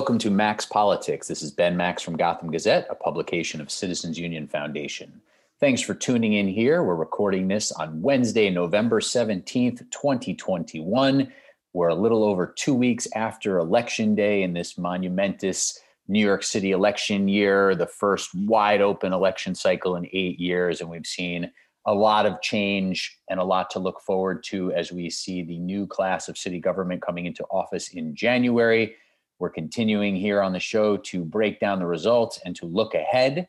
Welcome to Max Politics. This is Ben Max from Gotham Gazette, a publication of Citizens Union Foundation. Thanks for tuning in here. We're recording this on Wednesday, November 17th, 2021. We're a little over two weeks after Election Day in this monumentous New York City election year, the first wide open election cycle in eight years. And we've seen a lot of change and a lot to look forward to as we see the new class of city government coming into office in January. We're continuing here on the show to break down the results and to look ahead.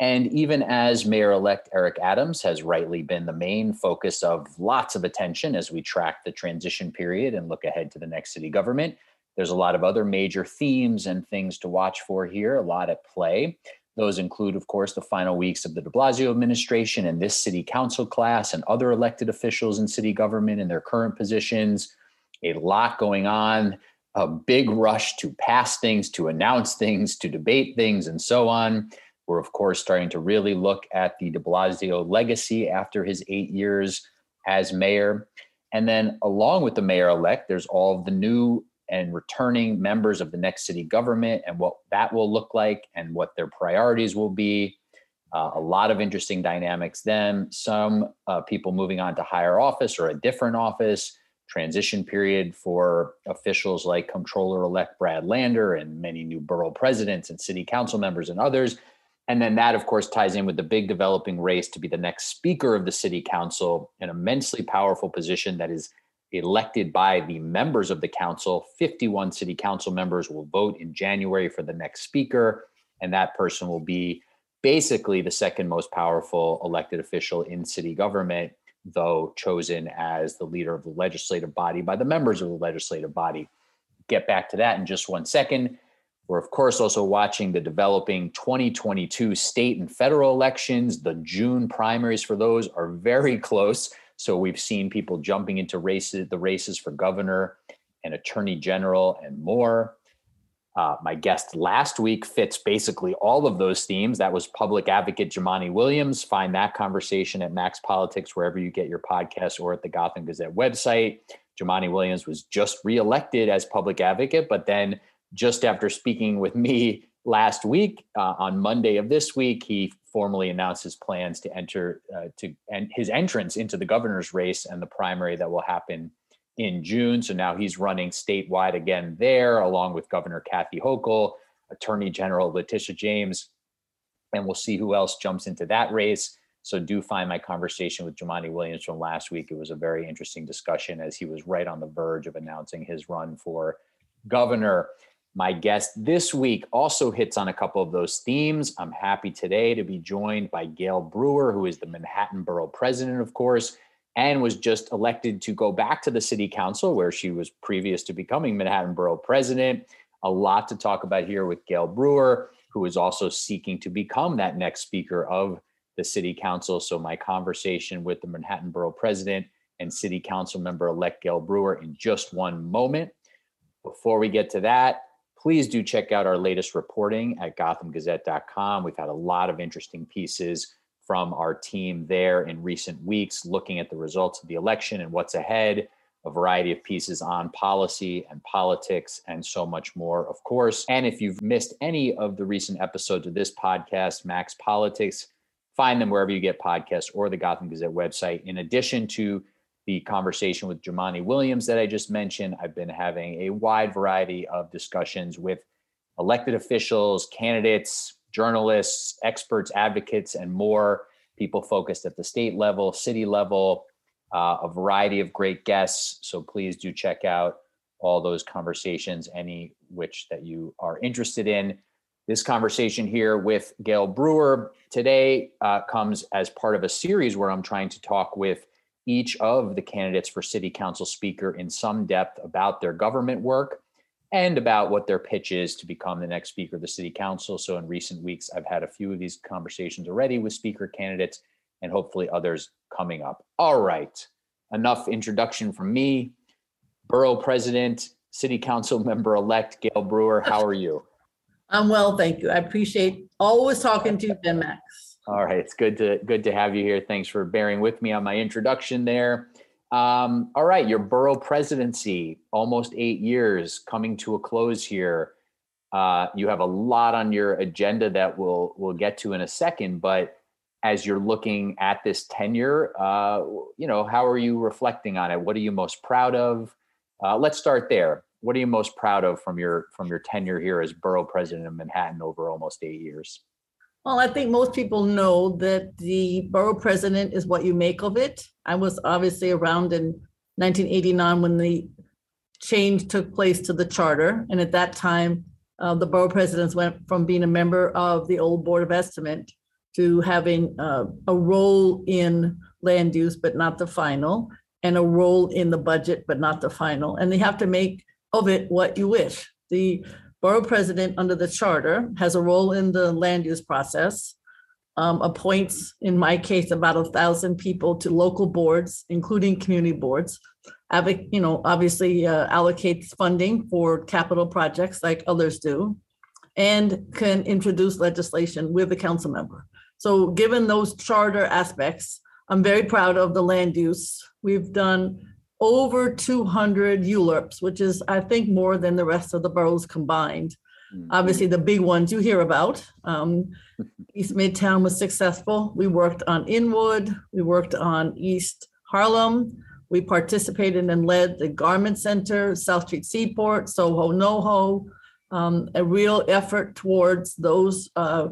And even as Mayor elect Eric Adams has rightly been the main focus of lots of attention as we track the transition period and look ahead to the next city government, there's a lot of other major themes and things to watch for here, a lot at play. Those include, of course, the final weeks of the de Blasio administration and this city council class and other elected officials in city government in their current positions. A lot going on, a big rush to pass things, to announce things, to debate things, and so on. We're, of course, starting to really look at the de Blasio legacy after his eight years as mayor. And then, along with the mayor elect, there's all of the new and returning members of the next city government and what that will look like and what their priorities will be. Uh, a lot of interesting dynamics then. Some uh, people moving on to higher office or a different office, transition period for officials like Comptroller elect Brad Lander and many new borough presidents and city council members and others. And then that, of course, ties in with the big developing race to be the next speaker of the city council, an immensely powerful position that is elected by the members of the council. 51 city council members will vote in January for the next speaker, and that person will be basically the second most powerful elected official in city government, though chosen as the leader of the legislative body by the members of the legislative body. Get back to that in just one second. We're, of course, also watching the developing 2022 state and federal elections. The June primaries for those are very close. So we've seen people jumping into races, the races for governor and attorney general and more. Uh, my guest last week fits basically all of those themes. That was public advocate Jumaane Williams. Find that conversation at Max Politics, wherever you get your podcast or at the Gotham Gazette website. Jumaane Williams was just reelected as public advocate, but then just after speaking with me last week, uh, on Monday of this week, he formally announced his plans to enter uh, to and his entrance into the governor's race and the primary that will happen in June. So now he's running statewide again there, along with Governor Kathy Hochul, Attorney General Letitia James, and we'll see who else jumps into that race. So do find my conversation with Jumaane Williams from last week. It was a very interesting discussion as he was right on the verge of announcing his run for governor. My guest this week also hits on a couple of those themes. I'm happy today to be joined by Gail Brewer, who is the Manhattan Borough President, of course, and was just elected to go back to the City Council, where she was previous to becoming Manhattan Borough President. A lot to talk about here with Gail Brewer, who is also seeking to become that next Speaker of the City Council. So, my conversation with the Manhattan Borough President and City Council member elect Gail Brewer in just one moment. Before we get to that, please do check out our latest reporting at gothamgazette.com. We've had a lot of interesting pieces from our team there in recent weeks, looking at the results of the election and what's ahead, a variety of pieces on policy and politics, and so much more, of course. And if you've missed any of the recent episodes of this podcast, Max Politics, find them wherever you get podcasts or the Gotham Gazette website. In addition to the conversation with Jumaane Williams that I just mentioned. I've been having a wide variety of discussions with elected officials, candidates, journalists, experts, advocates, and more people focused at the state level, city level, uh, a variety of great guests. So please do check out all those conversations, any which that you are interested in. This conversation here with Gail Brewer today uh, comes as part of a series where I'm trying to talk with each of the candidates for city council speaker in some depth about their government work and about what their pitch is to become the next speaker of the city council. So in recent weeks, I've had a few of these conversations already with speaker candidates and hopefully others coming up. All right, enough introduction from me. Borough President, City Council Member elect Gail Brewer, how are you? I'm well, thank you. I appreciate always talking to you, Ben Max. All right, it's good to good to have you here. Thanks for bearing with me on my introduction there. Um, all right, your borough presidency, almost eight years, coming to a close here. Uh, you have a lot on your agenda that we'll we'll get to in a second. But as you're looking at this tenure, uh, you know, how are you reflecting on it? What are you most proud of? Uh, let's start there. What are you most proud of from your from your tenure here as borough president of Manhattan over almost eight years? Well, I think most people know that the borough president is what you make of it. I was obviously around in 1989 when the change took place to the charter. And at that time, uh, the borough presidents went from being a member of the old Board of Estimate to having uh, a role in land use, but not the final, and a role in the budget, but not the final. And they have to make of it what you wish. The borough president under the charter has a role in the land use process, um, appoints, in my case, about a thousand people to local boards, including community boards. You know, obviously uh, allocates funding for capital projects like others do, and can introduce legislation with a council member. So given those charter aspects, I'm very proud of the land use. We've done over 200 ULURPs, which is, I think, more than the rest of the boroughs combined. Mm-hmm. Obviously, the big ones you hear about. Um, East Midtown was successful. We worked on Inwood. We worked on East Harlem. We participated and led the Garment Center, South Street Seaport, Soho NoHo, um, a real effort towards those uh,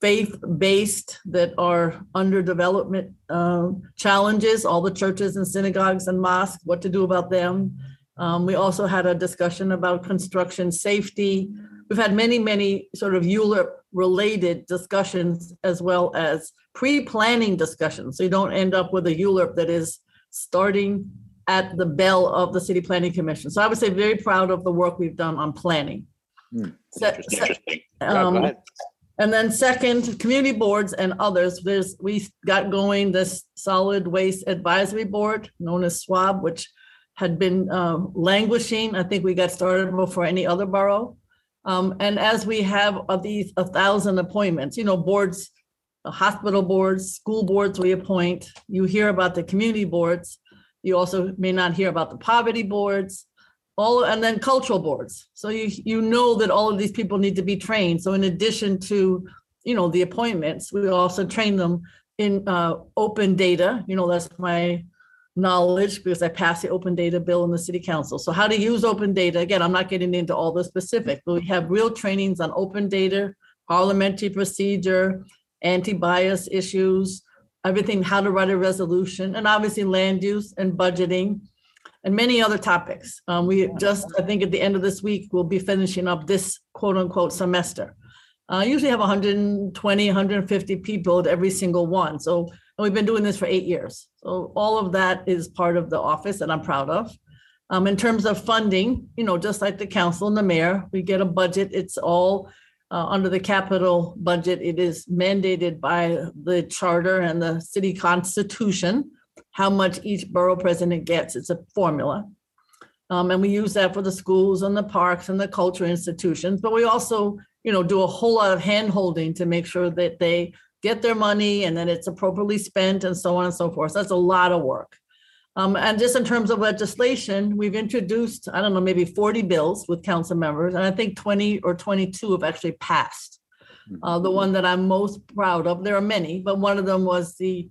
faith-based that are under development um, challenges, all the churches and synagogues and mosques, what to do about them. Um, we also had a discussion about construction safety. We've had many, many sort of ULURP related discussions as well as pre-planning discussions. So you don't end up with a ULURP that is starting at the bell of the City Planning Commission. So I would say very proud of the work we've done on planning. Hmm, Se- interesting. se- Interesting. Yeah, um, ahead. And then second, community boards and others, there's, we got going this solid waste advisory board known as SWAB, which had been uh, languishing. I think we got started before any other borough. Um, and as we have of these, a thousand appointments, you know, boards, uh, hospital boards, school boards we appoint, you hear about the community boards. You also may not hear about the poverty boards, all, and then cultural boards. So you, you know that all of these people need to be trained. So in addition to, you know, the appointments, we also train them in uh, open data. You know, that's my knowledge because I passed the open data bill in the city council. So how to use open data. Again, I'm not getting into all the specific, but we have real trainings on open data, parliamentary procedure, anti-bias issues, everything, how to write a resolution, and obviously land use and budgeting and many other topics. Um, we just, I think at the end of this week, we'll be finishing up this quote unquote semester. I usually have 120, 150 people at every single one. So and we've been doing this for eight years. So all of that is part of the office that I'm proud of. Um, in terms of funding, you know, just like the council and the mayor, we get a budget. It's all uh, under the capital budget. It is mandated by the charter and the city constitution how much each borough president gets. It's a formula. Um, and we use that for the schools and the parks and the culture institutions, but we also, you know, do a whole lot of hand holding to make sure that they get their money and that it's appropriately spent and so on and so forth. So that's a lot of work. Um, and just in terms of legislation, we've introduced, I don't know, maybe 40 bills with council members, and I think 20 or 22 have actually passed. Uh, the one that I'm most proud of, there are many, but one of them was the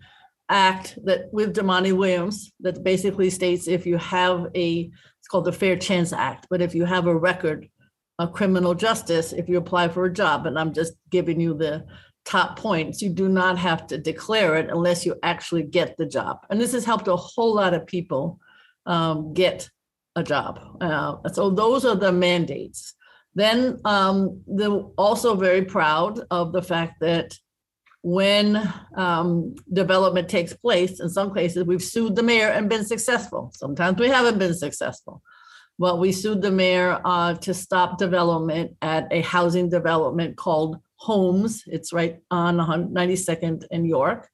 act that with Jumaane Williams that basically states if you have a, it's called the Fair Chance Act, but if you have a record of criminal justice, if you apply for a job, and I'm just giving you the top points, you do not have to declare it unless you actually get the job. And this has helped a whole lot of people um, get a job. Uh, so those are the mandates. Then um, they're also very proud of the fact that when um, development takes place, in some cases, we've sued the mayor and been successful. Sometimes we haven't been successful. But we sued the mayor uh, to stop development at a housing development called Holmes. It's right on 92nd in York.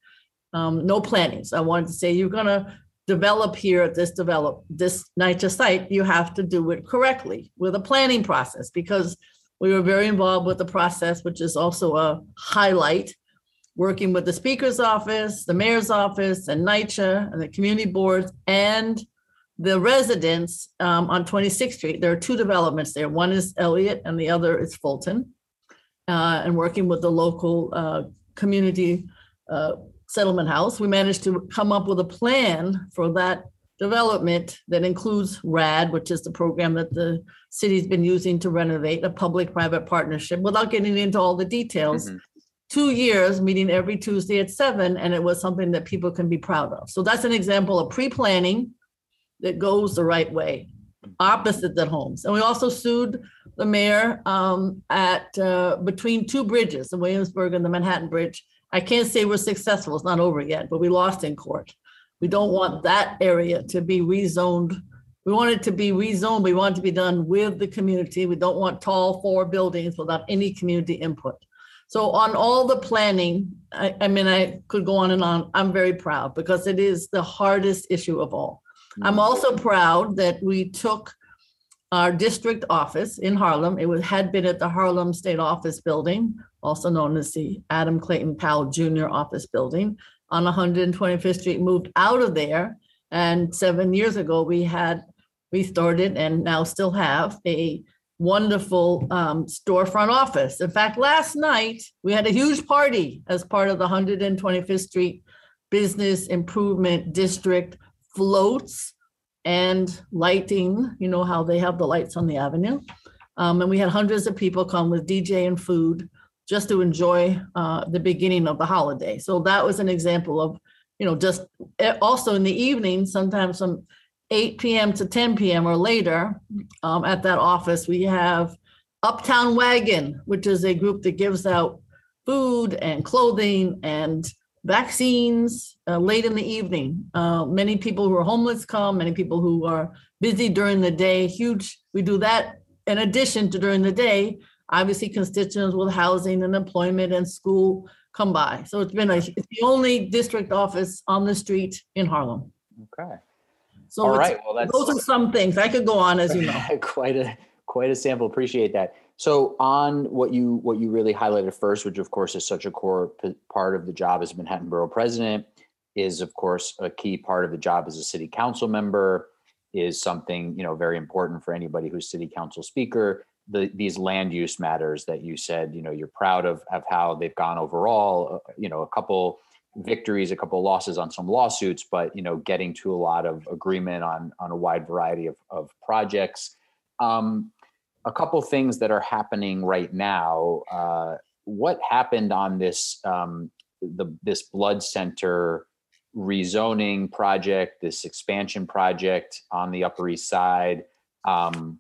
Um, no planning. So I wanted to say you're going to develop here at this develop this NYCHA site. You have to do it correctly with a planning process because we were very involved with the process, which is also a highlight working with the speaker's office, the mayor's office, and NYCHA, and the community boards, and the residents um, on 26th Street. There are two developments there. One is Elliott, and the other is Fulton. Uh, and working with the local uh, community uh, settlement house, we managed to come up with a plan for that development that includes RAD, which is the program that the city's been using to renovate a public-private partnership, without getting into all the details. Mhm. Two years, meeting every Tuesday at seven, and it was something that people can be proud of. So that's an example of pre-planning that goes the right way, opposite that Holmes. And we also sued the mayor um, at, uh, between two bridges, the Williamsburg and the Manhattan Bridge. I can't say we're successful, it's not over yet, but we lost in court. We don't want that area to be rezoned. We want it to be rezoned. We want it to be done with the community. We don't want tall four buildings without any community input. So on all the planning, I, I mean, I could go on and on. I'm very proud because it is the hardest issue of all. I'm mm. also proud that we took our district office in Harlem. It was, had been at the Harlem State Office Building, also known as the Adam Clayton Powell Jr. Office Building on 125th Street, moved out of there. And seven years ago, we had, we started and now still have a wonderful um, storefront office. In fact, last night, we had a huge party as part of the 125th Street Business Improvement District floats and lighting, you know how they have the lights on the avenue. Um, and we had hundreds of people come with DJ and food just to enjoy uh, the beginning of the holiday. So that was an example of, you know, just eh, also in the evening, sometimes from 8 p.m. to 10 p.m. or later um, at that office, we have Uptown Wagon, which is a group that gives out food and clothing and vaccines uh, late in the evening. Uh, many people who are homeless come, many people who are busy during the day. Huge, we do that in addition to during the day. Obviously, constituents with housing and employment and school come by. So it's been a, it's the only district office on the street in Harlem. Okay. So All right. Well, that's those are some things. I could go on, as you know. quite a quite a sample. Appreciate that. So on what you what you really highlighted first, which of course is such a core p- part of the job as Manhattan Borough President, is of course a key part of the job as a city council member. Is something you know very important for anybody who's city council speaker. The, these land use matters that you said you know you're proud of of how they've gone overall. uh, You know a couple victories, a couple losses on some lawsuits, but you know getting to a lot of agreement on on a wide variety of of projects. Um, a couple things that are happening right now. Uh, what happened on this um, the this blood center rezoning project, this expansion project on the Upper East Side? Um,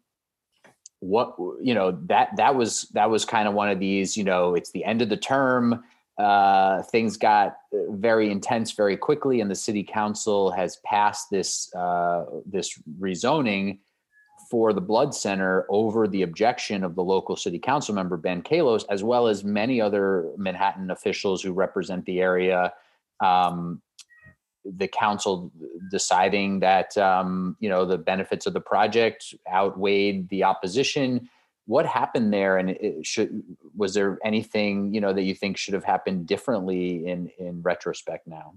what you know that that was that was kind of one of these. You know, it's the end of the term. Uh, things got uh, very intense very quickly, and the city council has passed this uh, this rezoning for the blood center over the objection of the local city council member Ben Kallos, as well as many other Manhattan officials who represent the area. Um, the council deciding that um, you know the benefits of the project outweighed the opposition. What happened there, and it should was there anything you know that you think should have happened differently in in retrospect now?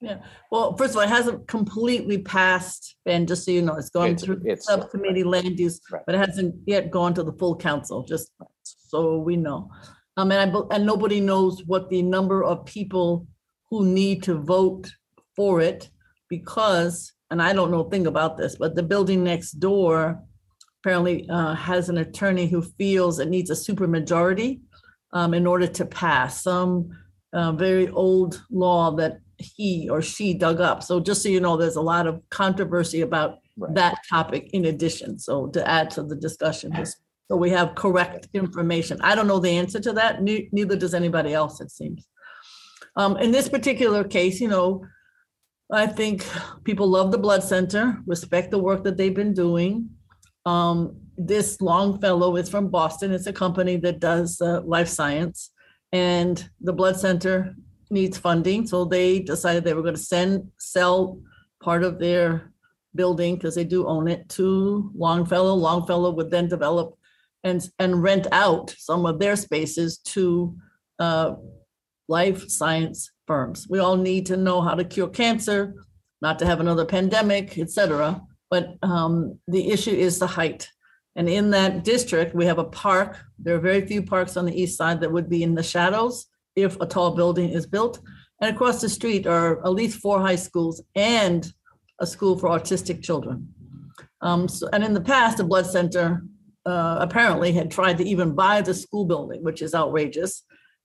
Yeah well, first of all, it hasn't completely passed, and just so you know, it's gone It's- through it's- subcommittee land use, Right. but it hasn't yet gone to the full council, just so we know. Um, and I, and nobody knows what the number of people who need to vote for it because, and I don't know a thing about this, but the building next door apparently uh, has an attorney who feels it needs a supermajority um, in order to pass some uh, very old law that he or she dug up. So just so you know, there's a lot of controversy about Right. that topic in addition. So to add to the discussion, so we have correct information. I don't know the answer to that. Ne- Neither does anybody else, it seems. Um, in this particular case, you know, I think people love the blood center, respect the work that they've been doing. Um, this Longfellow is from Boston. It's a company that does uh, life science. And the blood center needs funding, so they decided they were going to send, sell part of their building, because they do own it, to Longfellow. Longfellow would then develop and, and rent out some of their spaces to uh, life science firms. We all need to know how to cure cancer, not to have another pandemic, et cetera. But um, the issue is the height. And in that district, we have a park. There are very few parks on the east side that would be in the shadows if a tall building is built. And across the street are at least four high schools and a school for autistic children. Um, so, and in the past, the Blood Center uh, apparently had tried to even buy the school building, which is outrageous.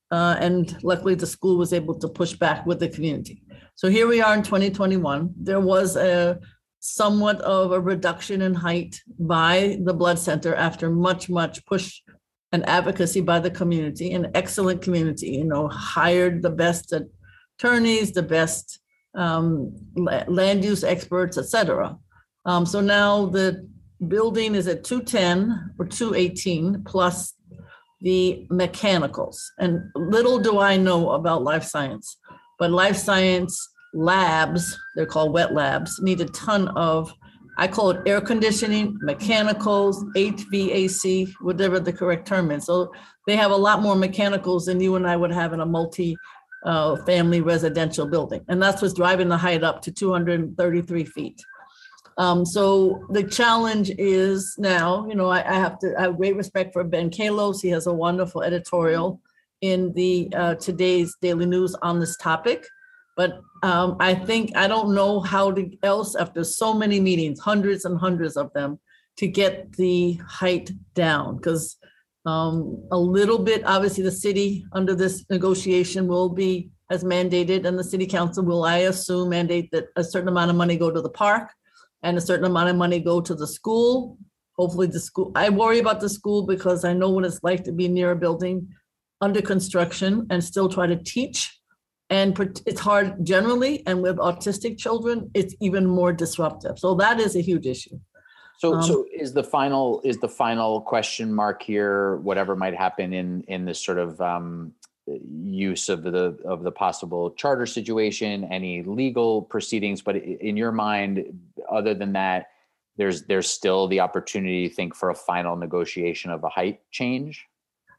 Uh, and luckily, the school was able to push back with the community. So here we are in 2021. There was a somewhat of a reduction in height by the blood center after much, much push and advocacy by the community, an excellent community, you know, hired the best attorneys, the best um, land use experts, etc. Um, so now the building is at 210 or 218 plus the mechanicals. And little do I know about life science, but life science labs, they're called wet labs, need a ton of, I call it air conditioning, mechanicals, HVAC, whatever the correct term is. So they have a lot more mechanicals than you and I would have in a multi uh, family residential building. And that's what's driving the height up to 233 feet. Um, so the challenge is now, you know, I, I have to I have great respect for Ben Kallos. He has a wonderful editorial in the uh, today's Daily News on this topic. But um, I think I don't know how to else after so many meetings, hundreds and hundreds of them, to get the height down because um, a little bit obviously the city under this negotiation will be as mandated and the city council will I assume mandate that a certain amount of money go to the park and a certain amount of money go to the school. Hopefully the school, I worry about the school because I know what it's like to be near a building under construction and still try to teach and it's hard generally, and with autistic children, it's even more disruptive. So that is a huge issue. So, um, so is the final is the final question mark here? Whatever might happen in in this sort of um, use of the of the possible charter situation, any legal proceedings, but in your mind, other than that, there's there's still the opportunity, you think, for a final negotiation of a height change.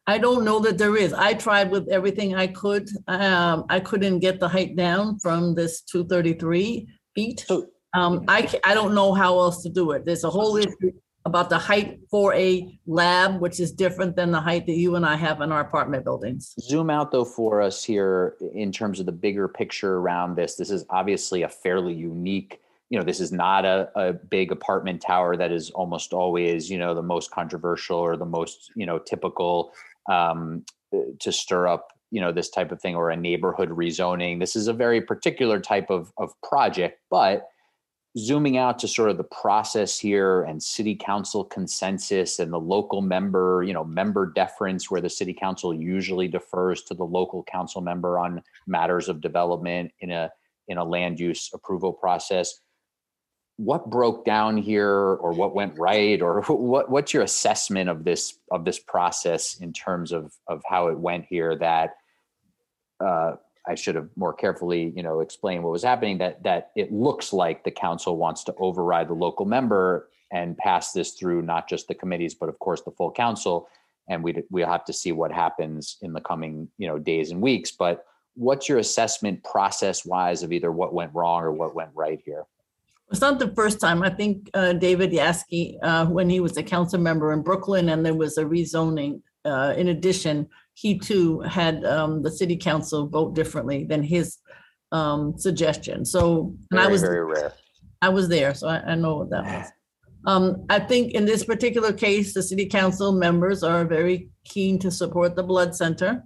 I don't know that there is. I tried with everything I could. Um, I couldn't get the height down from this 233 feet. Um, I, I don't know how else to do it. There's a whole issue about the height for a lab, which is different than the height that you and I have in our apartment buildings. zoom out though for us here in terms of the bigger picture around this. This is obviously a fairly unique, you know, this is not a, a big apartment tower that is almost always, you know, the most controversial or the most, you know, typical um, to stir up you know this type of thing or a neighborhood rezoning. This is a very particular type of, of project but zooming out to sort of the process here and city council consensus and the local member you know member deference where the city council usually defers to the local council member on matters of development in a in a land use approval process what broke down here or what went right or what what's your assessment of this of this process in terms of of how it went here that uh, I should have more carefully, you know, explained what was happening. That that it looks like the council wants to override the local member and pass this through not just the committees, but of course the full council. And we we'll have to see what happens in the coming, you know, days and weeks. But what's your assessment process wise of either what went wrong or what went right here? It's not the first time. I think uh, David Yassky, uh, when he was a council member in Brooklyn and there was a rezoning, uh, in addition, he too had um, the city council vote differently than his um, suggestion. So, and I was very rare. I was there, so I, I know what that was. Um, I think in this particular case, the city council members are very keen to support the blood center.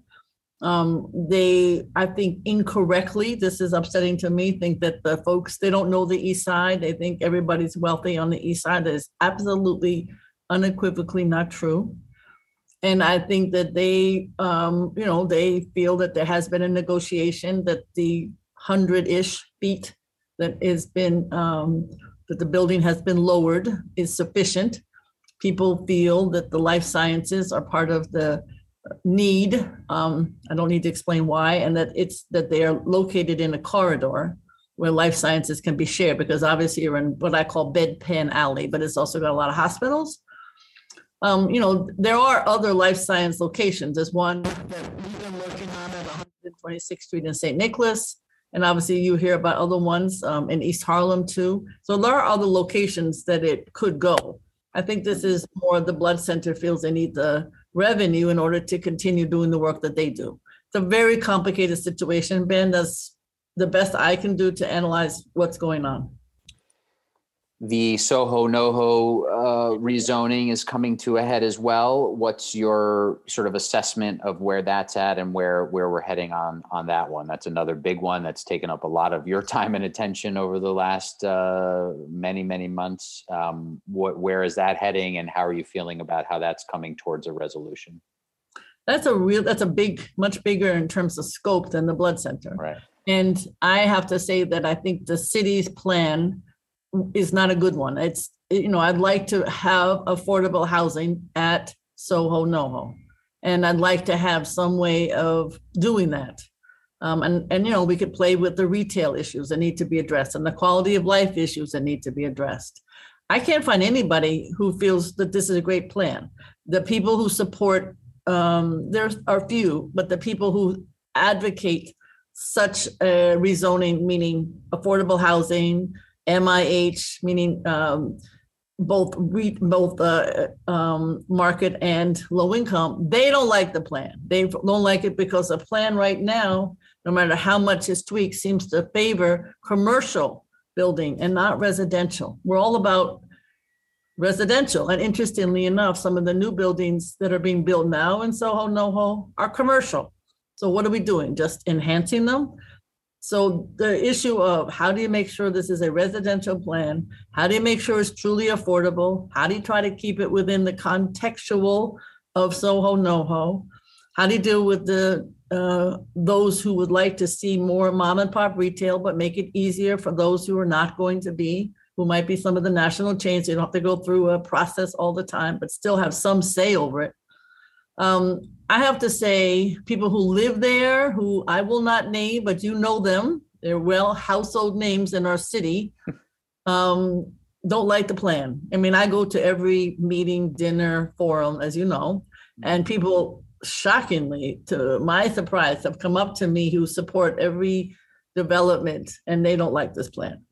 Um, they, I think incorrectly, this is upsetting to me, think that the folks, they don't know the east side. They think everybody's wealthy on the east side. That is absolutely unequivocally not true. And I think that they, um, you know, they feel that there has been a negotiation that the hundred-ish feet that has been, um, that the building has been lowered is sufficient. People feel that the life sciences are part of the need, um, I don't need to explain why, and that it's, that they are located in a corridor where life sciences can be shared, because obviously you're in what I call bedpan alley, but it's also got a lot of hospitals. Um, you know, there are other life science locations. There's one that we've been working on at 126th Street in St. Nicholas. And obviously you hear about other ones um, in East Harlem too. So there are other locations that it could go. I think this is more the blood center feels they need the revenue in order to continue doing the work that they do. It's a very complicated situation, Ben. That's the best I can do to analyze what's going on. The Soho NoHo uh, rezoning is coming to a head as well. What's your sort of assessment of where that's at and where where we're heading on on that one? That's another big one that's taken up a lot of your time and attention over the last uh, many many months. Um, what, where is that heading, and how are you feeling about how that's coming towards a resolution? That's a real. That's a big, much bigger in terms of scope than the blood center. Right. And I have to say that I think the city's plan is not a good one. It's, you know, I'd like to have affordable housing at Soho NoHo. And I'd like to have some way of doing that. Um, and, and, you know, we could play with the retail issues that need to be addressed and the quality of life issues that need to be addressed. I can't find anybody who feels that this is a great plan. The people who support, um, there are few, but the people who advocate such a rezoning, meaning affordable housing, MIH, meaning um, both re, both uh, um, market and low income, they don't like the plan. They don't like it because the plan right now, no matter how much is tweaked, seems to favor commercial building and not residential. We're all about residential. And interestingly enough, some of the new buildings that are being built now in Soho NoHo are commercial. So what are we doing? Just enhancing them? So the issue of how do you make sure this is a residential plan? How do you make sure it's truly affordable? How do you try to keep it within the contextual of Soho NoHo? How do you deal with the uh, those who would like to see more mom and pop retail, but make it easier for those who are not going to be, who might be some of the national chains. You don't have to go through a process all the time, but still have some say over it. Um, I have to say, people who live there, who I will not name, but you know them, they're well household names in our city, um, don't like the plan. I mean, I go to every meeting, dinner, forum, as you know, and people shockingly, to my surprise, have come up to me who support every development and they don't like this plan.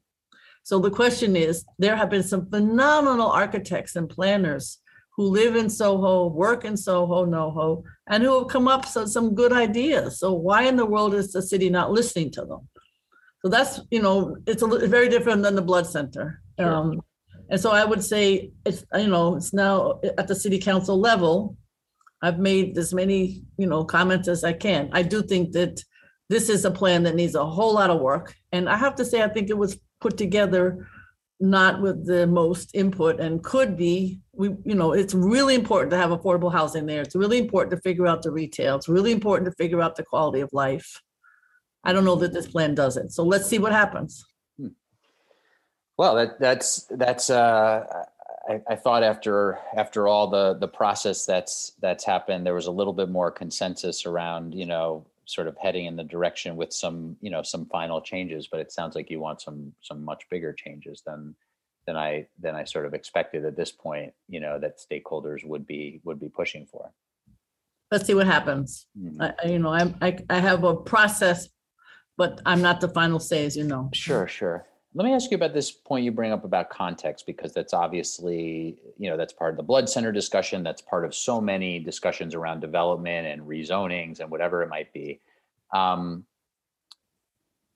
So the question is, there have been some phenomenal architects and planners who live in Soho, work in Soho, NoHo, and who have come up with some good ideas. So why in the world is the city not listening to them? So that's, you know, it's a, very different than the blood center. Sure. Um, and so I would say it's, you know, it's now at the city council level. I've made as many, you know, comments as I can. I do think that this is a plan that needs a whole lot of work. And I have to say, I think it was put together not with the most input and could be we you know it's really important to have affordable housing there. It's really important to figure out the retail. It's really important to figure out the quality of life. I don't know that this plan does it. So let's see what happens. Hmm. well that that's that's uh I, I thought after after all the the process that's that's happened there was a little bit more consensus around you know sort of heading in the direction with some you know some final changes but it sounds like you want some some much bigger changes than than i than i sort of expected at this point you know that stakeholders would be would be pushing for. Let's see what happens. Mm-hmm. I, you know I, I i have a process but i'm not the final say as you know. Sure sure let me ask you about this point you bring up about context, because that's obviously, you know, that's part of the blood center discussion. That's part of so many discussions around development and rezonings and whatever it might be. Um,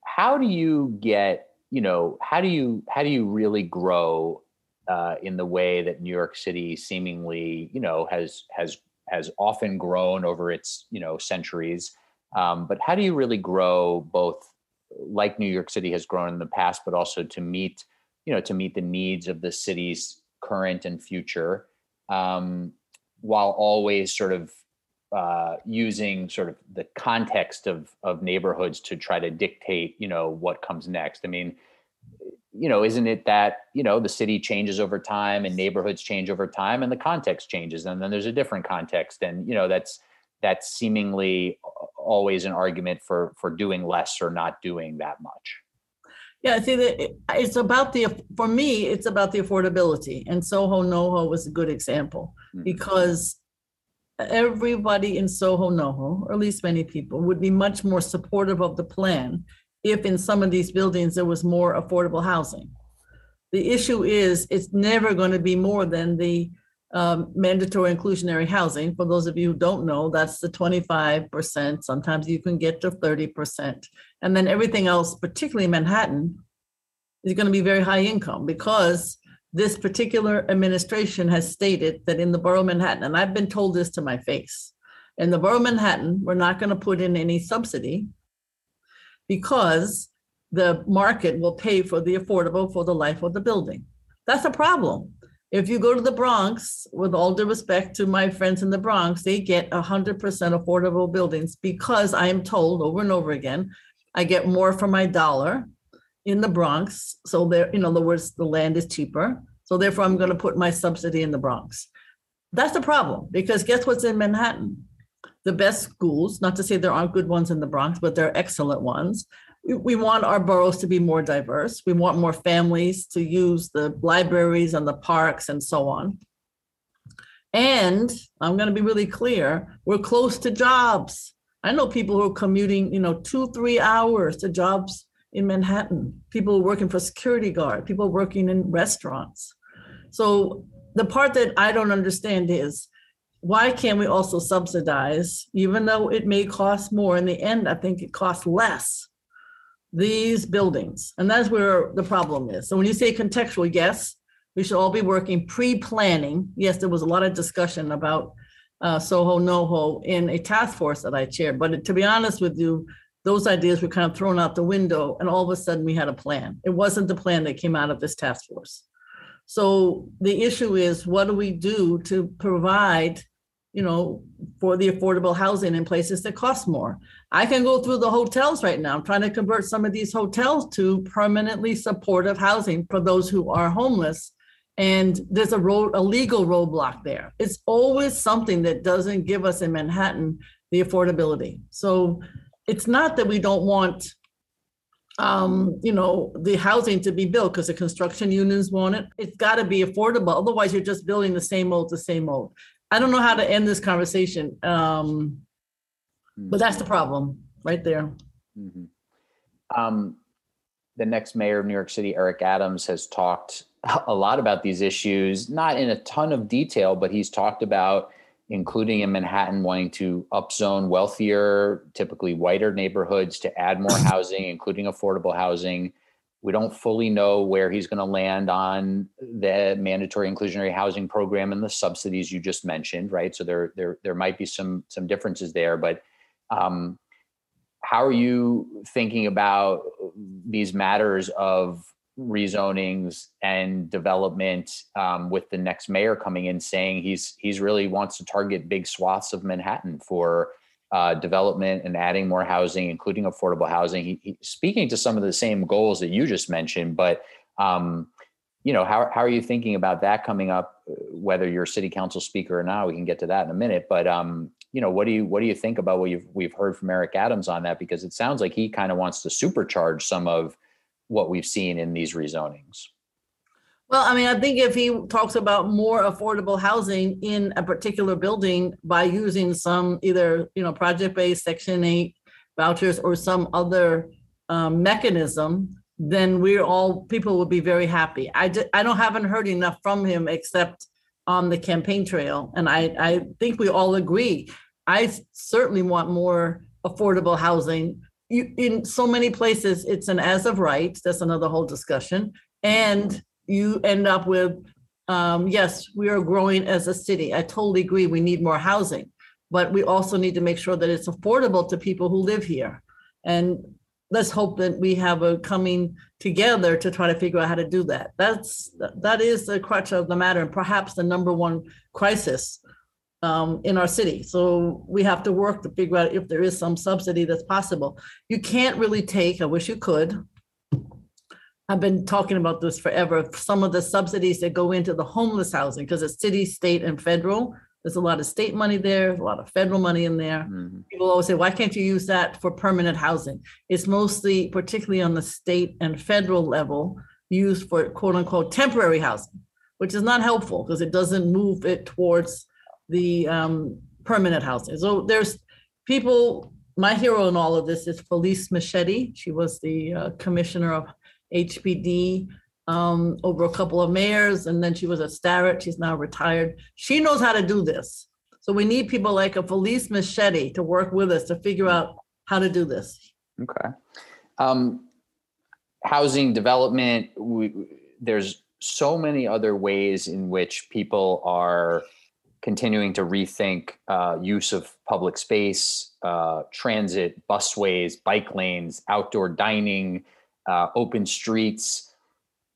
how do you get, you know, how do you how do you really grow uh, in the way that New York City seemingly, you know, has has has often grown over its, you know, centuries. Um, but how do you really grow both like New York City has grown in the past, but also to meet, you know, to meet the needs of the city's current and future, um, while always sort of uh, using sort of the context of of neighborhoods to try to dictate, you know, what comes next. I mean, you know, isn't it that you know the city changes over time and neighborhoods change over time and the context changes, and then there's a different context, and you know that's that's seemingly always an argument for for doing less or not doing that much yeah I see that it's about the for me it's about the affordability and soho noho was a good example mm-hmm. because everybody in Soho NoHo, or at least many people, would be much more supportive of the plan if in some of these buildings there was more affordable housing. The issue is, it's never going to be more than the um, mandatory inclusionary housing. For those of you who don't know, that's the 25%. Sometimes you can get to 30%. And then everything else, particularly Manhattan, is going to be very high income because this particular administration has stated that in the borough of Manhattan, and I've been told this to my face, in the borough of Manhattan, we're not going to put in any subsidy because the market will pay for the affordable for the life of the building. That's a problem. If you go to the Bronx, with all due respect to my friends in the Bronx, they get 100% affordable buildings because I am told over and over again, I get more for my dollar in the Bronx. So there, in other words, the land is cheaper. So therefore, I'm going to put my subsidy in the Bronx. That's the problem because guess what's in Manhattan? The best schools, not to say there aren't good ones in the Bronx, but there are excellent ones. We, want our boroughs to be more diverse. We want more families to use the libraries and the parks and so on. And I'm going to be really clear we're close to jobs. I know people who are commuting, you know, two, three hours to jobs in Manhattan, people working for security guard, people working in restaurants. So the part that I don't understand is why can't we also subsidize, even though it may cost more in the end, I think it costs less, these buildings. And that's where the problem is. So when you say contextual, yes, we should all be working pre-planning. Yes, there was a lot of discussion about uh, Soho NoHo in a task force that I chaired. But to be honest with you, those ideas were kind of thrown out the window and all of a sudden we had a plan. It wasn't the plan that came out of this task force. So the issue is what do we do to provide, you know, for the affordable housing in places that cost more? I can go through the hotels right now. I'm trying to convert some of these hotels to permanently supportive housing for those who are homeless. And there's a road, a legal roadblock there. It's always something that doesn't give us in Manhattan the affordability. So it's not that we don't want um, you know, the housing to be built because the construction unions want it. It's got to be affordable. Otherwise, you're just building the same old, the same old. I don't know how to end this conversation, um, but that's the problem right there. Mhm. Um, the next mayor of New York City, Eric Adams, has talked a lot about these issues, not in a ton of detail, but he's talked about, including in Manhattan, wanting to upzone wealthier, typically whiter neighborhoods to add more housing, including affordable housing. We don't fully know where he's going to land on the mandatory inclusionary housing program and the subsidies you just mentioned, right? So there, there, there might be some some differences there, but um, how are you thinking about these matters of rezonings and development um, with the next mayor coming in saying he's he's really wants to target big swaths of Manhattan for uh, development and adding more housing, including affordable housing. He, he, speaking to some of the same goals that you just mentioned, but um, you know how how are you thinking about that coming up? Whether you're city council speaker or not, we can get to that in a minute. But um, you know, what do you what do you think about what you've we've heard from Eric Adams on that? Because it sounds like he kind of wants to supercharge some of what we've seen in these rezonings. Well, I mean, I think if he talks about more affordable housing in a particular building by using some either, you know, project-based section eight vouchers or some other um, mechanism, then we're all, people will be very happy. I, I don't, haven't heard enough from him except on the campaign trail. And I, I think we all agree. I certainly want more affordable housing. You, in so many places, it's an as of right. That's another whole discussion. And you end up with, um, yes, we are growing as a city. I totally agree. We need more housing, but we also need to make sure that it's affordable to people who live here. And let's hope that we have a coming together to try to figure out how to do that. That's that is the crutch of the matter, and perhaps the number one crisis um, in our city. So we have to work to figure out if there is some subsidy that's possible. You can't really take. I wish you could. I've been talking about this forever. Some of the subsidies that go into the homeless housing, because it's city, state, and federal. There's a lot of state money there, a lot of federal money in there. Mhm. People always say, why can't you use that for permanent housing? It's mostly, particularly on the state and federal level, used for quote unquote temporary housing, which is not helpful because it doesn't move it towards the um, permanent housing. So there's people, my hero in all of this is Felice Michetti. She was the uh, commissioner of HPD um, over a couple of mayors, and then she was at Starrett. She's now retired. She knows how to do this. So we need people like a Felice Michetti to work with us to figure out how to do this. Okay. Um, housing development, we, there's so many other ways in which people are continuing to rethink uh, use of public space, uh, transit, busways, bike lanes, outdoor dining, uh, open streets.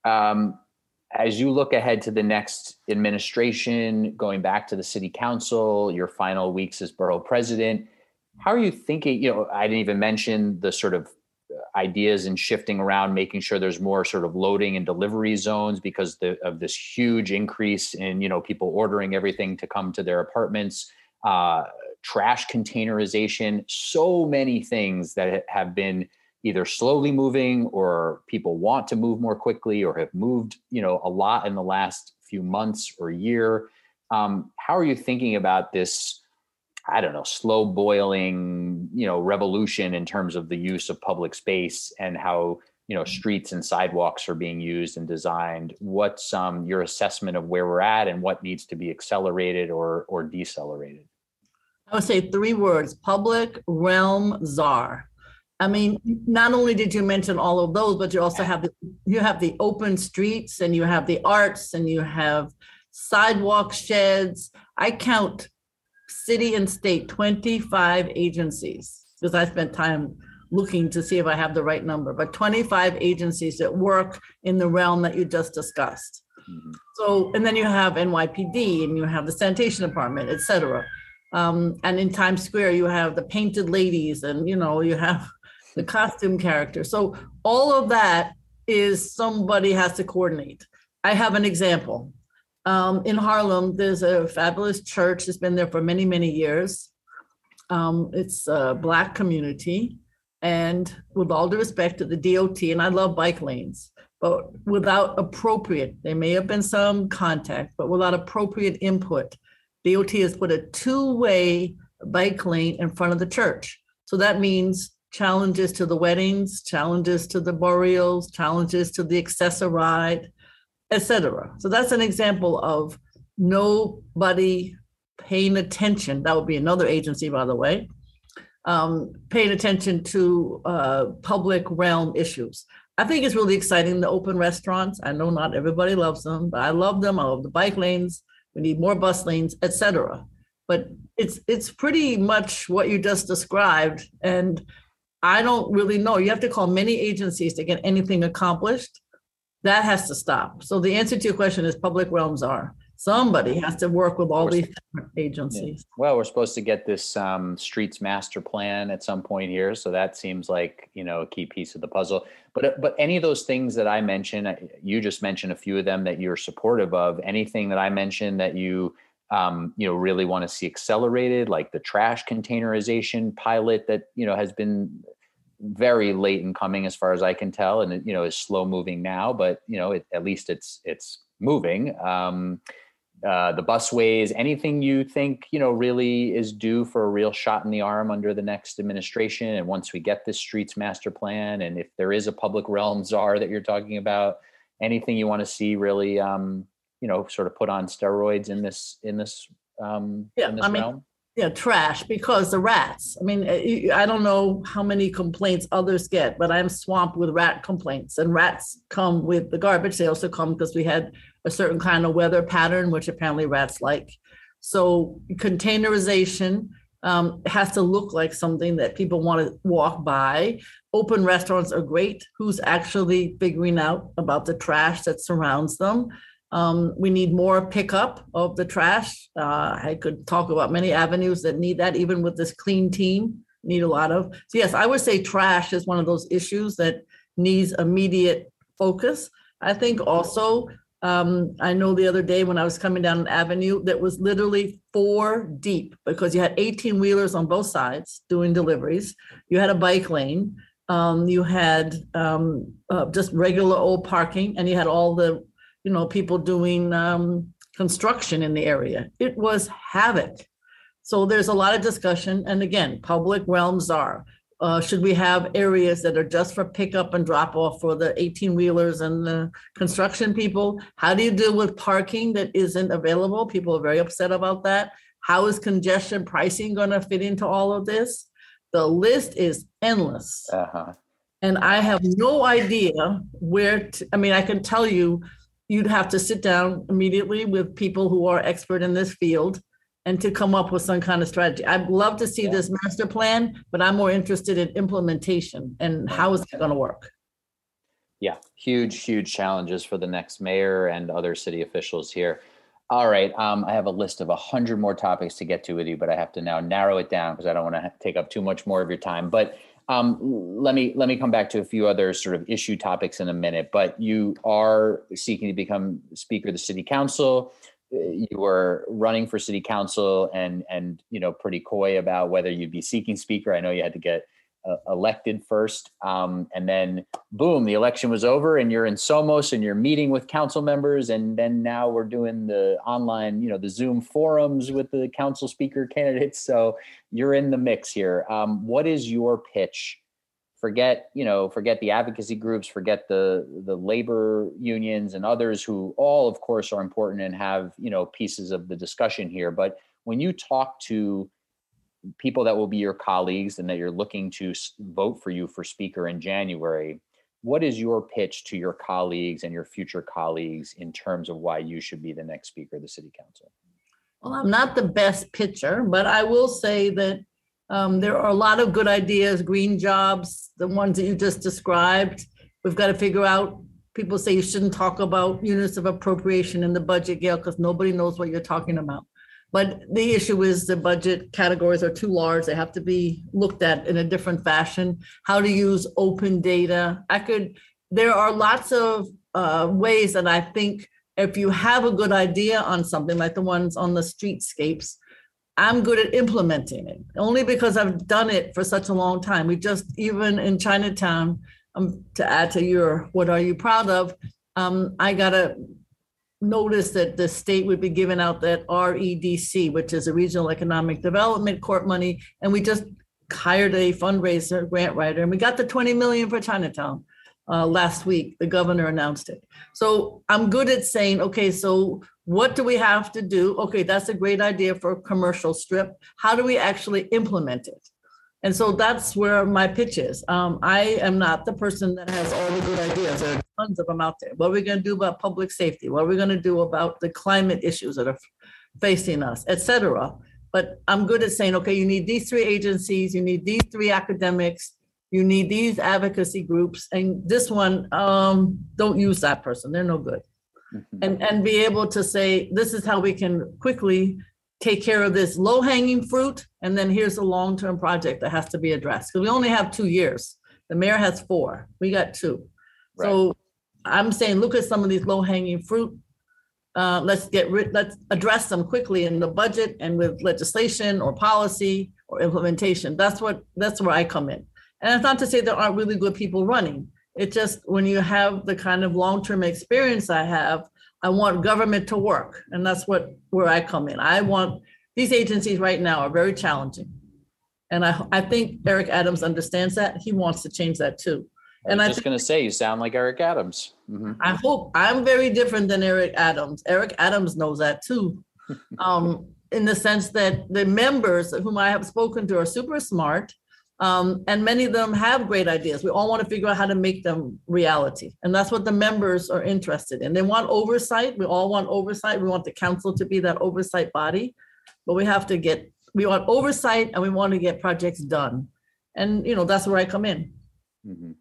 Um, as you look ahead to the next administration, going back to the city council, your final weeks as borough president, how are you thinking? You know, I didn't even mention the sort of ideas and shifting around, making sure there's more sort of loading and delivery zones because the, of this huge increase in you know people ordering everything to come to their apartments. Uh, trash containerization, so many things that have been either slowly moving or people want to move more quickly or have moved you know a lot in the last few months or year. Um, how are you thinking about this? I don't know, slow boiling, you know, revolution in terms of the use of public space and how, you know, streets and sidewalks are being used and designed. What's um, your assessment of where we're at and what needs to be accelerated or or decelerated? I would say three words: public realm czar. I mean, not only did you mention all of those, but you also have the you have the open streets and you have the arts and you have sidewalk sheds. I count city and state 25 agencies because I spent time looking to see if I have the right number, but 25 agencies that work in the realm that you just discussed. Mm-hmm. So, and then you have NYPD and you have the sanitation department, et cetera. Um, and in Times Square, you have the painted ladies and, you know, you have the costume character. So all of that is somebody has to coordinate. I have an example. Um, in Harlem, there's a fabulous church that's been there for many, many years. Um, it's a Black community. And with all due respect to the DOT, and I love bike lanes, but without appropriate, there may have been some contact, but without appropriate input, DOT has put a two way bike lane in front of the church. So that means challenges to the weddings, challenges to the burials, challenges to the Access-A-Ride, etc. So that's an example of nobody paying attention. That would be another agency, by the way, um, paying attention to uh, public realm issues. I think it's really exciting the open restaurants. I know not everybody loves them, but I love them. I love the bike lanes. We need more bus lanes, etc. But it's it's pretty much what you just described, and I don't really know. You have to call many agencies to get anything accomplished. That has to stop. So the answer to your question is public realm czar. Somebody has to work with all these different agencies. Well, we're supposed to get this um, streets master plan at some point here, so that seems like you know a key piece of the puzzle. But but any of those things that I mentioned, you just mentioned a few of them that you're supportive of. Anything that I mentioned that you um, you know really want to see accelerated, like the trash containerization pilot that you know has been very late in coming as far as I can tell, and it, you know is slow moving now, but you know it, at least it's it's moving. Um, uh, the busways, anything you think you know really is due for a real shot in the arm under the next administration, and once we get this streets master plan, and if there is a public realm czar that you're talking about, anything you want to see really, um, you know, sort of put on steroids in this in this um, yeah, in this I mean, realm yeah, trash because the rats. I mean, eh, I don't know how many complaints others get, but I'm swamped with rat complaints. And rats come with the garbage. They also come because we had a certain kind of weather pattern, which apparently rats like. So containerization um, has to look like something that people want to walk by. Open restaurants are great. Who's actually figuring out about the trash that surrounds them? Um, we need more pickup of the trash. Uh, I could talk about many avenues that need that, even with this clean team, need a lot of. So yes, I would say trash is one of those issues that needs immediate focus. I think also, um, I know the other day when I was coming down an avenue that was literally four deep because you had 18 wheelers on both sides doing deliveries. You had a bike lane. Um, you had um, uh, just regular old parking, and you had all the you know, people doing um, construction in the area. It was havoc. So there's a lot of discussion. And again, public realm czar, uh, should we have areas that are just for pickup and drop off for the 18 wheelers and the construction people? How do you deal with parking that isn't available? People are very upset about that. How is congestion pricing going to fit into all of this? The list is endless. Uh-huh. And I have no idea where, to, I mean, I can tell you, you'd have to sit down immediately with people who are expert in this field and to come up with some kind of strategy. I'd love to see Yeah. this master plan, but I'm more interested in implementation and how is it going to work? Yeah, huge, huge challenges for the next mayor and other city officials here. All right, um, I have a list of a hundred more topics to get to with you, but I have to now narrow it down because I don't want to take up too much more of your time. But um, let me let me come back to a few other sort of issue topics in a minute. But you are seeking to become Speaker of the City Council. Uh, You were running for City Council and and you know pretty coy about whether you'd be seeking Speaker. I know you had to get uh, elected first, um, and then boom, the election was over and you're in Somos and you're meeting with council members. And then now we're doing the online, you know, the Zoom forums with the council speaker candidates. So you're in the mix here. Um, what is your pitch? Forget, you know, forget the advocacy groups, forget the the labor unions and others who all, of course, are important and have, you know, pieces of the discussion here. But when you talk to people that will be your colleagues and that you're looking to vote for you for speaker in January, what is your pitch to your colleagues and your future colleagues in terms of why you should be the next speaker of the city council? Well, I'm not the best pitcher, but I will say that um, there are a lot of good ideas, green jobs, the ones that you just described. We've got to figure out, people say you shouldn't talk about units of appropriation in the budget, Gale, because nobody knows what you're talking about. But the issue is the budget categories are too large. They have to be looked at in a different fashion. How to use open data. I could, there are lots of uh, ways that I think if you have a good idea on something like the ones on the streetscapes, I'm good at implementing it only because I've done it for such a long time. We just, even in Chinatown, um, to add to your, what are you proud of? Um, I got a notice that the state would be giving out that REDC, which is a Regional Economic Development Court money. And we just hired a fundraiser grant writer and we got the 20 million for Chinatown uh, last week. The governor announced it. So I'm good at saying, okay, so what do we have to do? Okay, that's a great idea for a commercial strip. How do we actually implement it? And so that's where my pitch is. Um, I am not the person that has all the good ideas. There are tons of them out there. What are we going to do about public safety? What are we going to do about the climate issues that are facing us, et cetera? But I'm good at saying, okay, you need these three agencies, you need these three academics, you need these advocacy groups, and this one, um, don't use that person. They're no good. Mhm. And, and be able to say, this is how we can quickly take care of this low hanging fruit. And then here's a long-term project that has to be addressed. Because we only have two years. The mayor has four. We got two. So I'm saying, look at some of these low hanging fruit. Uh, let's get rid, let's address them quickly in the budget and with legislation or policy or implementation. That's what, that's where I come in. And it's not to say there aren't really good people running. It's just when you have the kind of long-term experience I have, I want government to work. And that's what, where I come in. I want, these agencies right now are very challenging. And I, I think Eric Adams understands that. He wants to change that too. I And I just going to say, you sound like Eric Adams. Mhm. I hope I'm very different than Eric Adams. Eric Adams knows that too. Um, in the sense that the members whom I have spoken to are super smart. Um, and many of them have great ideas. We all want to figure out how to make them reality. And that's what the members are interested in. They want oversight. We all want oversight. We want the council to be that oversight body. But we have to get, we want oversight and we want to get projects done. And, you know, that's where I come in. Mhm.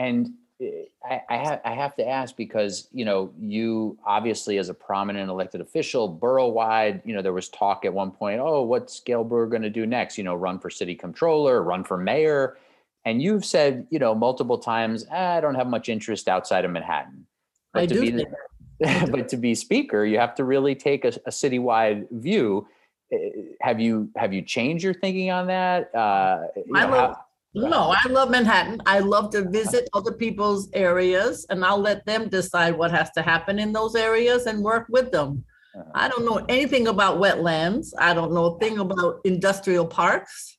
And uh, I, I have I have to ask because you know you obviously as a prominent elected official, borough wide, you know there was talk at one point, oh, what's Gale Brewer going to do next? You know, run for city controller, run for mayor, and you've said you know multiple times, "Ah, I don't have much interest outside of Manhattan. I to do be the- but to be speaker, you have to really take a, a citywide view. Uh, Have you have you changed your thinking on that? Uh, I know, love- how- No, I love Manhattan. I love to visit other people's areas and I'll let them decide what has to happen in those areas and work with them. Uh-huh. I don't know anything about wetlands. I don't know a thing about industrial parks,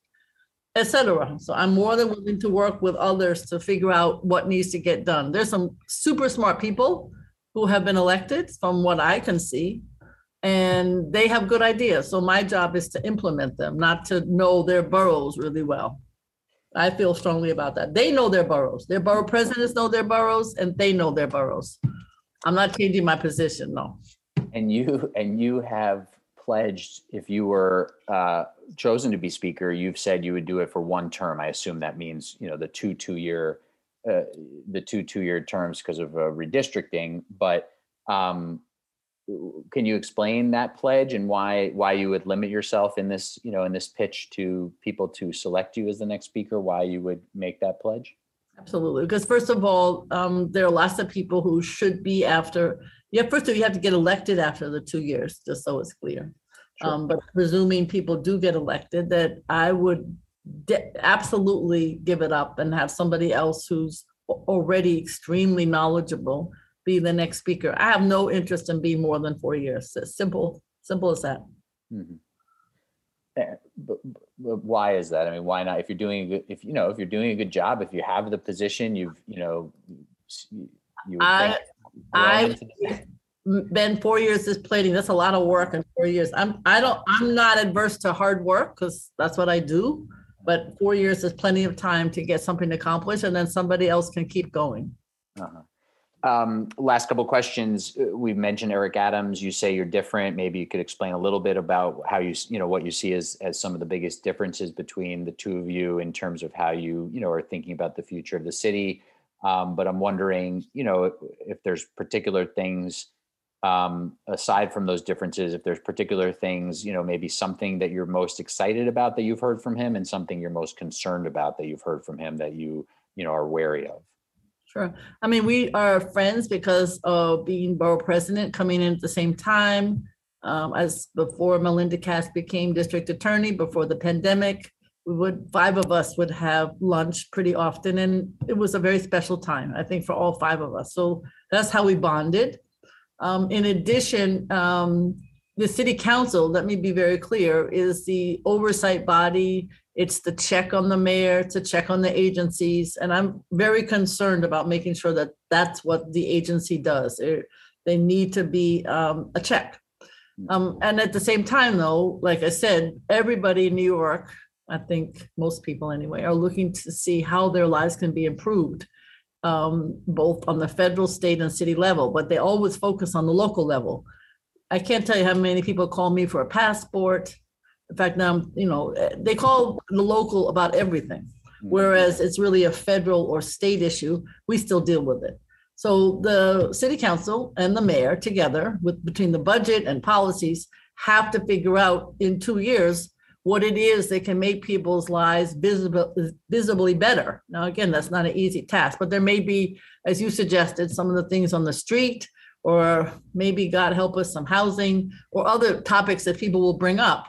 etc. So I'm more than willing to work with others to figure out what needs to get done. There's some super smart people who have been elected, from what I can see, and they have good ideas. So my job is to implement them, not to know their boroughs really well. I feel strongly about that. They know their boroughs. Their borough presidents know their boroughs, and they know their boroughs. I'm not changing my position, no. And you and you have pledged if you were uh, chosen to be speaker, you've said you would do it for one term. I assume that means you know the two two year uh, the two two year terms because of uh, redistricting. But um, can you explain that pledge and why why you would limit yourself in this you know in this pitch to people to select you as the next speaker? Why you would make that pledge? Absolutely, because first of all, um, there are lots of people who should be after. Yeah, first of all, you have to get elected after the two years, just so it's clear. Sure. Um, but presuming people do get elected, that I would de- absolutely give it up and have somebody else who's already extremely knowledgeable be the next speaker. I have no interest in being more than four years. It's simple, simple as that. Mm-hmm. Eh, but, but why is that? I mean, why not? If you're doing a good, if you know, if you're doing a good job, if you have the position, you've, you know, you. I, I been four years this plating. That's a lot of work in four years. I'm, I don't, I'm not adverse to hard work because that's what I do. But four years is plenty of time to get something accomplished, and then somebody else can keep going. Uh-huh. Um, last couple questions. Uh, we've mentioned Eric Adams. You say you're different. Maybe you could explain a little bit about how you, you know, what you see as as some of the biggest differences between the two of you in terms of how you, you know, are thinking about the future of the city. Um, but I'm wondering, you know, if, if there's particular things um, aside from those differences, if there's particular things, you know, maybe something that you're most excited about that you've heard from him, and something you're most concerned about that you've heard from him that you, you know, are wary of. Sure. I mean, we are friends because of being borough president, coming in at the same time. Um, as before Melinda Katz became district attorney before the pandemic, we would five of us would have lunch pretty often, and it was a very special time, I think, for all five of us. So that's how we bonded. Um, in addition, um, the city council, let me be very clear, is the oversight body it's the check on the mayor, to check on the agencies. And I'm very concerned about making sure that that's what the agency does. They, they need to be um, a check. Um, and at the same time, though, like I said, everybody in New York, I think most people anyway, are looking to see how their lives can be improved, um, both on the federal, state, and city level, but they always focus on the local level. I can't tell you how many people call me for a passport, in fact, now, you know, they call the local about everything, mm-hmm. whereas it's really a federal or state issue. We still deal with it. So the city council and the mayor together with between the budget and policies have to figure out in two years what it is that can make people's lives visible, visibly better. Now, again, that's not an easy task, but there may be, as you suggested, some of the things on the street, or maybe God help us, some housing or other topics that people will bring up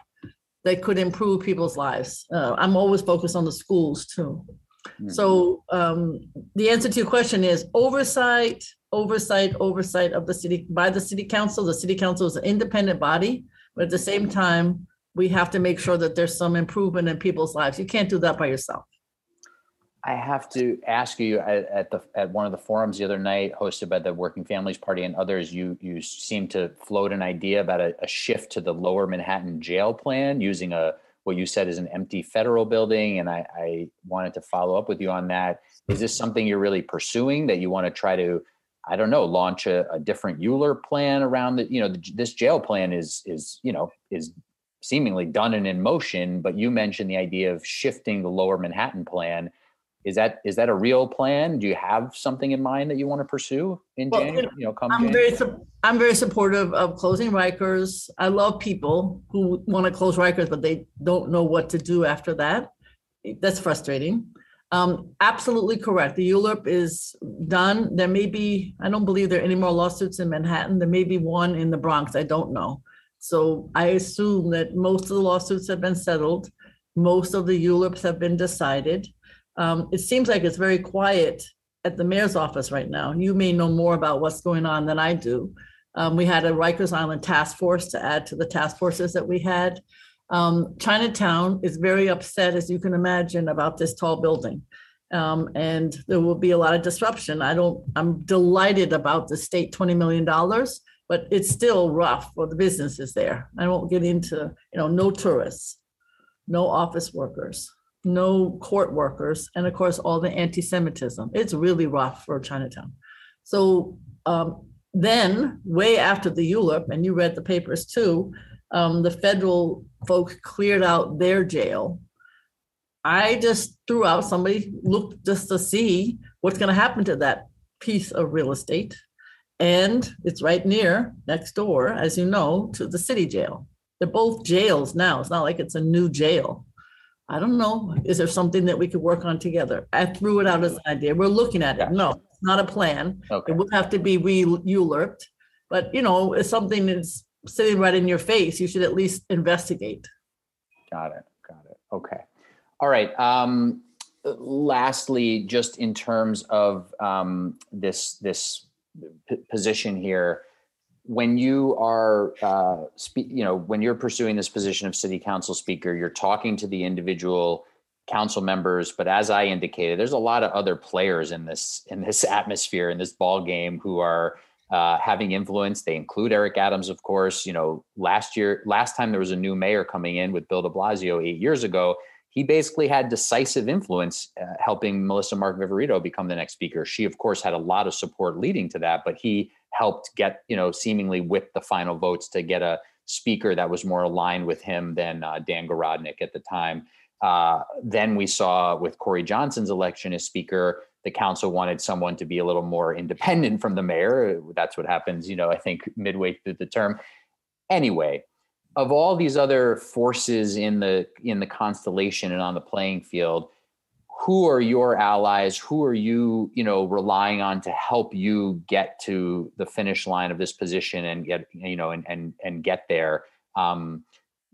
that could improve people's lives. Uh, I'm always focused on the schools too. Mm-hmm. So um, the answer to your question is oversight, oversight, oversight of the city by the city council. The city council is an independent body, but at the same time, we have to make sure that there's some improvement in people's lives. You can't do that by yourself. I have to ask you at, at, the at one of the forums the other night, hosted by the Working Families Party and others. You you seem to float an idea about a, a shift to the Lower Manhattan jail plan using a what you said is an empty federal building, and I, I wanted to follow up with you on that. Is this something you're really pursuing that you want to try to? I don't know, launch a, a different ULURP plan around the, you know, the, this jail plan is, is, you know, is seemingly done and in motion, but you mentioned the idea of shifting the lower Manhattan plan is that is that a real plan? Do you have something in mind that you want to pursue in well, January? You know, come I'm January? very I'm very supportive of closing Rikers. I love people who want to close Rikers, but they don't know what to do after that. That's frustrating. Um, absolutely correct. The ULURP is done. There may be, I don't believe there are any more lawsuits in Manhattan. There may be one in the Bronx. I don't know. So I assume that most of the lawsuits have been settled. Most of the ULURPs have been decided. Um, it seems like it's very quiet at the mayor's office right now. You may know more about what's going on than I do. Um, we had a Rikers Island task force to add to the task forces that we had. Um, Chinatown is very upset, as you can imagine, about this tall building. Um, and there will be a lot of disruption. I don't, I'm delighted about the state $20 million, but it's still rough for the businesses there. I won't get into, you know, no tourists, no office workers, no court workers, and of course, all the anti-Semitism. It's really rough for Chinatown. So um, then, way after the ULURP, and you read the papers too, um, the federal folks cleared out their jail. I just threw out somebody looked just to see what's going to happen to that piece of real estate. And it's right near next door, as you know, to the city jail. They're both jails now. It's not like it's a new jail. I don't know. Is there something that we could work on together? I threw it out as an idea. We're looking at it. No, it's not a plan. Okay. It would have to be re ULURPed. But you know, if something is sitting right in your face, you should at least investigate. Got it. Got it. Okay. All right. Um, lastly, just in terms of um, this this p- position here, when you are, uh, spe- you know, when you're pursuing this position of city council speaker, you're talking to the individual council members. But as I indicated, there's a lot of other players in this in this atmosphere in this ball game who are uh, having influence. They include Eric Adams, of course. You know, last year, last time there was a new mayor coming in with Bill De Blasio eight years ago, he basically had decisive influence uh, helping Melissa Mark Viverito become the next speaker. She, of course, had a lot of support leading to that, but he helped get, you know, seemingly whip the final votes to get a speaker that was more aligned with him than uh, Dan Garodnick at the time. Uh, then we saw with Corey Johnson's election as speaker, the council wanted someone to be a little more independent from the mayor. That's what happens, you know, I think midway through the term. Anyway, of all these other forces in the in the constellation and on the playing field who are your allies? Who are you you know relying on to help you get to the finish line of this position and get you know and and and get there? Um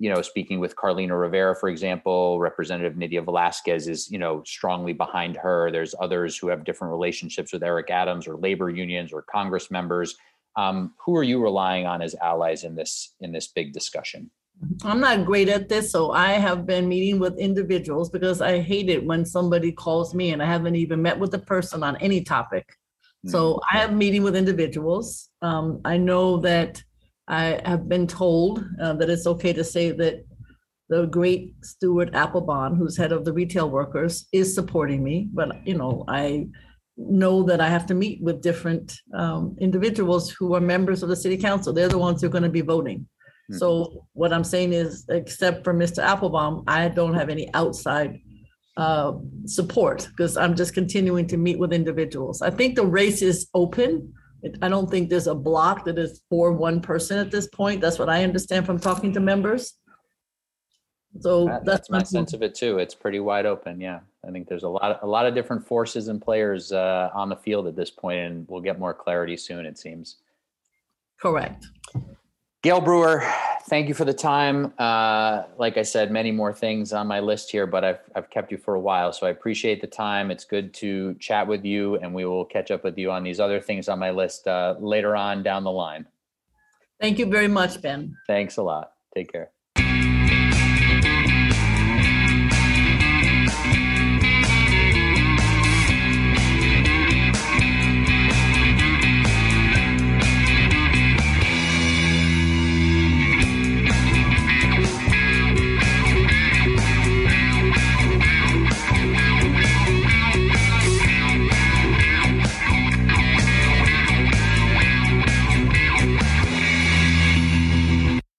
you know speaking with carlina rivera for example representative nydia velasquez is you know strongly behind her. There's others who have different relationships with eric adams or labor unions or congress members um, who are you relying on as allies in this in this big discussion? I'm not great at this, so I have been meeting with individuals because I hate it when somebody calls me and I haven't even met with the person on any topic. So I have meeting with individuals. Um, I know that I have been told uh, that it's okay to say that the great Stuart Appelbaum, who's head of the retail workers, is supporting me. But you know, I know that I have to meet with different um, individuals who are members of the city council. They're the ones who are going to be voting. So what I'm saying is, except for Mr. Appelbaum, I don't have any outside uh, support because I'm just continuing to meet with individuals. I think the race is open. I don't think there's a block that is for one person at this point. That's what I understand from talking to members. So That- that's my sense of it too. It's pretty wide open. Yeah, I think there's a lot, a lot of different forces and players uh, on the field at this point, and we'll get more clarity soon. It seems. correct. Gale Brewer, thank you for the time. Uh, like I said, many more things on my list here, but I've I've kept you for a while, so I appreciate the time. It's good to chat with you, and we will catch up with you on these other things on my list uh, later on down the line. Thank you very much, Ben. Thanks a lot. Take care.